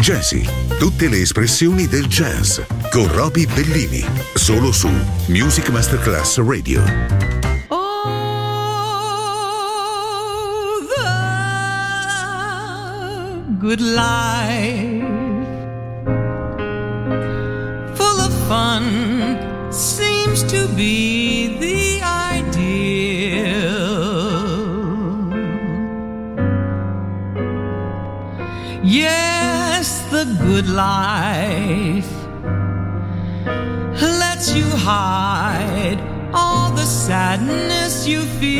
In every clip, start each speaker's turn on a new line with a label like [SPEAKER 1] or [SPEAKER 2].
[SPEAKER 1] Jazzy, tutte le espressioni del jazz con Roby Bellini, solo su Music Masterclass Radio.
[SPEAKER 2] Oh, good life, full of fun, seems to be the good life lets you hide all the sadness you feel.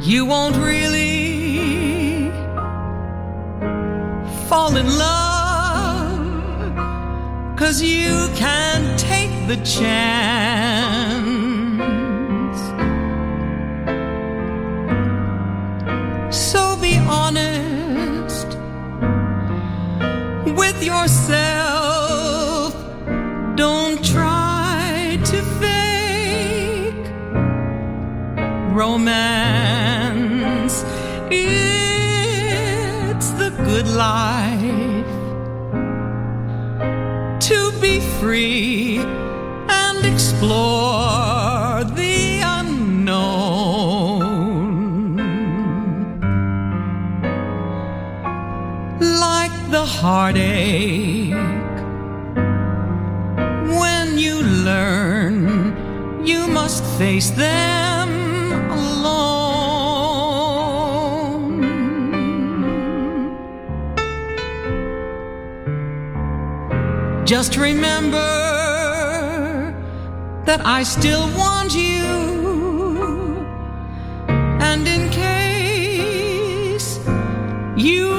[SPEAKER 2] You won't really fall in love, cause you can't take the chance. Yourself. Don't try to fake romance. It's the good life to be free and explore the heartache. When you learn, you must face them alone. Just remember that I still want you. And in case you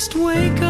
[SPEAKER 2] just wake up,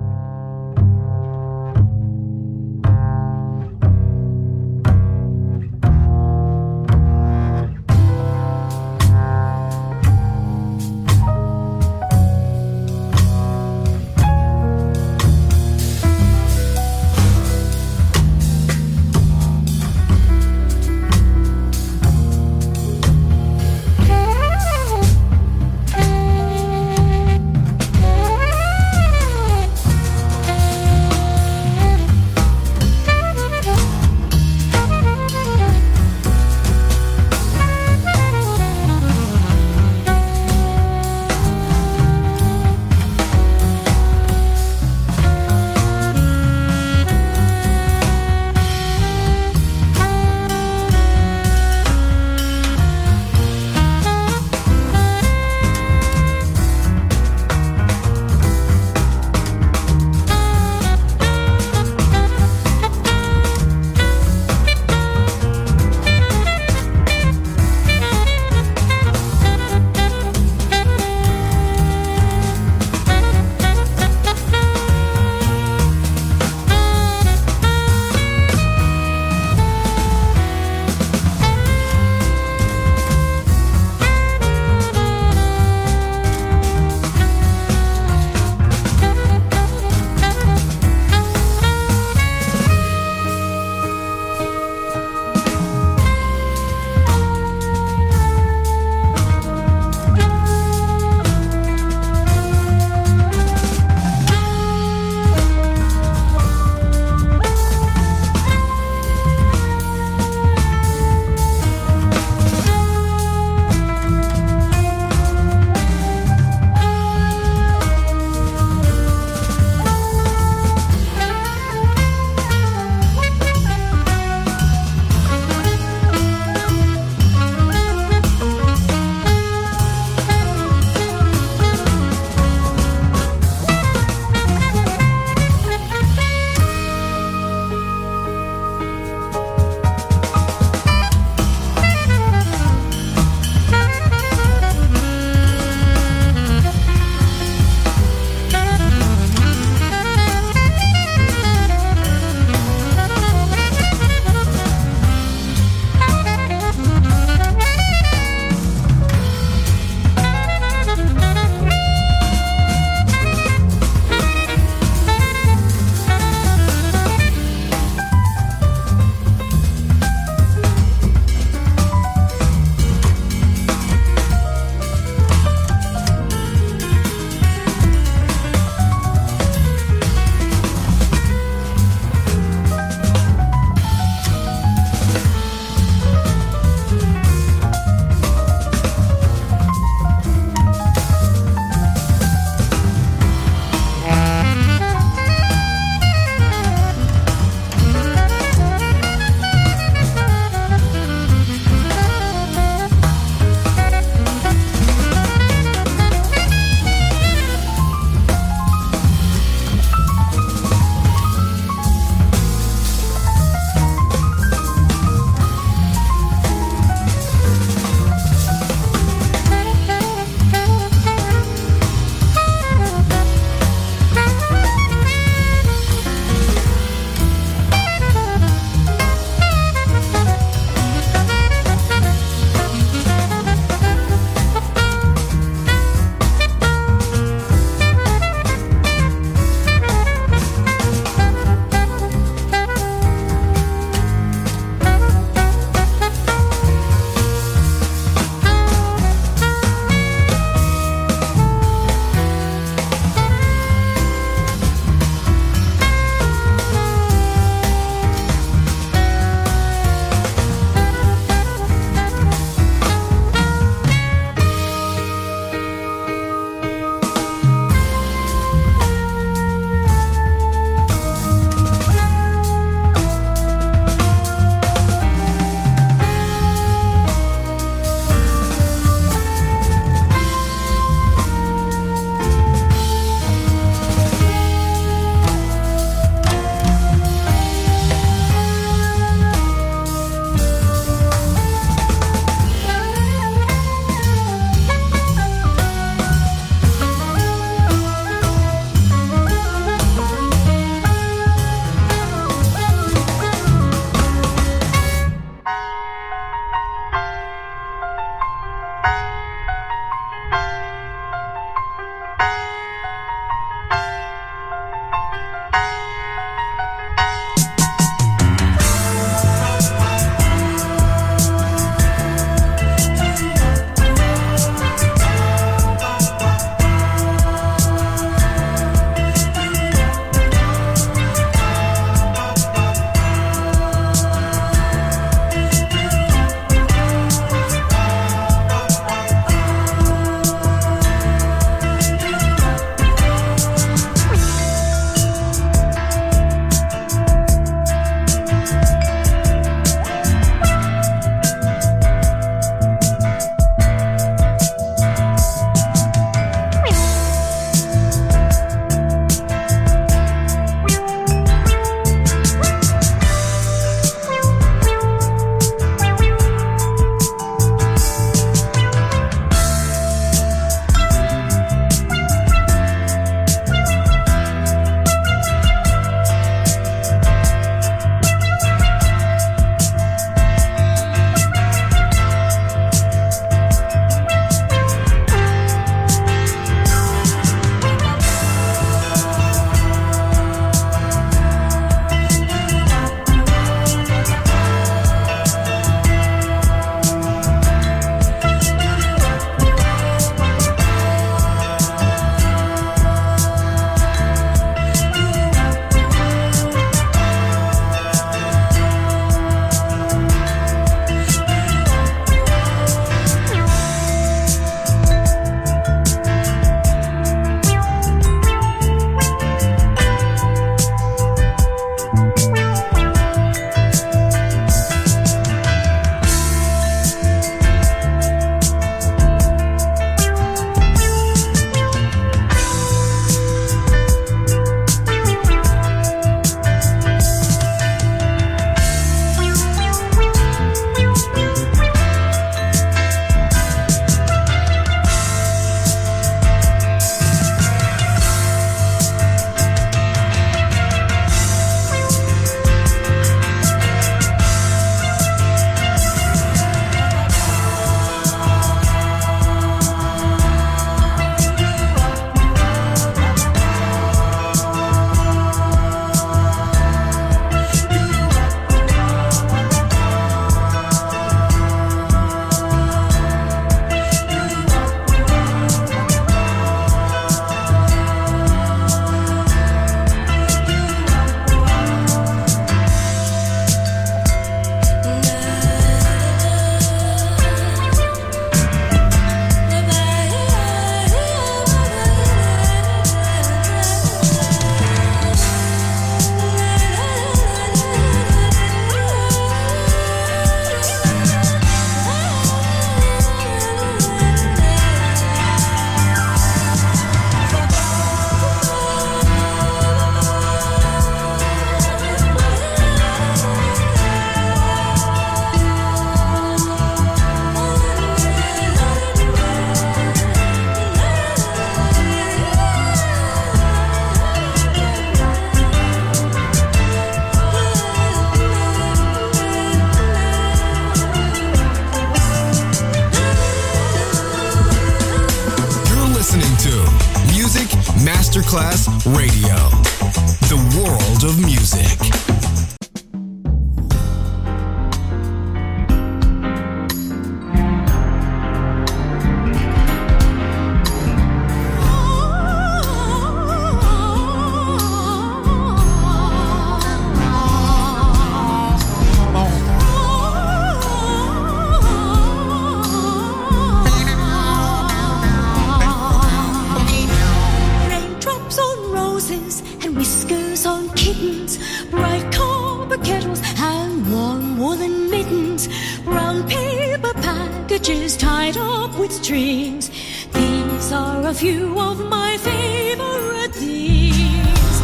[SPEAKER 3] Packages tied up with strings. These are a few of my favorite things.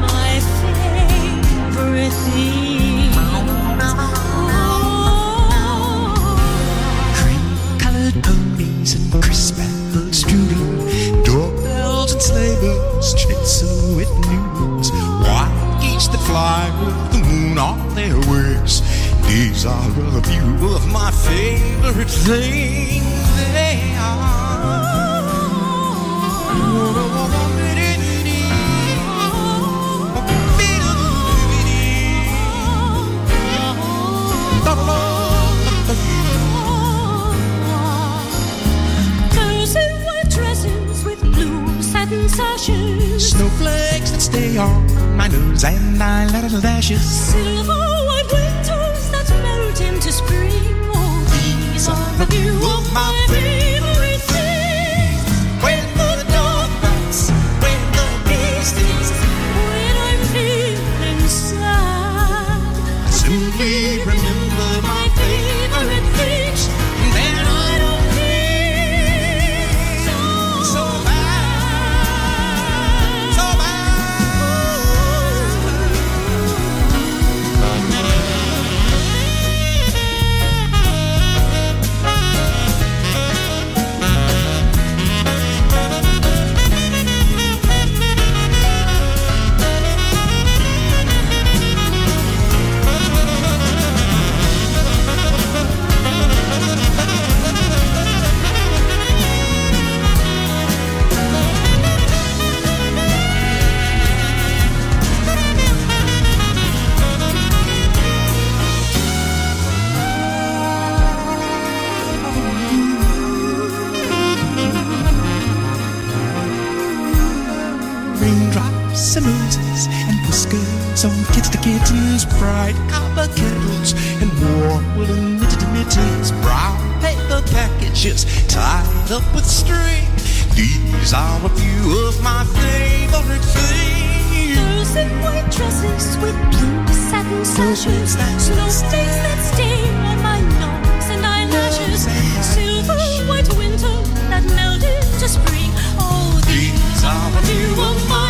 [SPEAKER 3] My favorite things. Oh.
[SPEAKER 4] colored ponies and crisp apple strudel, doorbells and sleigh bells, schnitzel with news, white geese that fly with the moon on their wings. These are a few of my favorite things. They
[SPEAKER 3] Girls in white dresses with blue satin sashes.
[SPEAKER 4] Snowflakes that stay on my nose and eyeliner lashes.
[SPEAKER 3] Silver white melt into spring. Oh, these are a few of my favorite
[SPEAKER 4] bright copper kettles and warm woolen knitted mittens, brown paper packages tied up with string. These are a few of my favorite things.
[SPEAKER 3] Girls in white dresses with blue satin sashes. Snowflakes that stay on my nose and eyelashes. Silver white winter that melt into spring. Oh, these are a few of my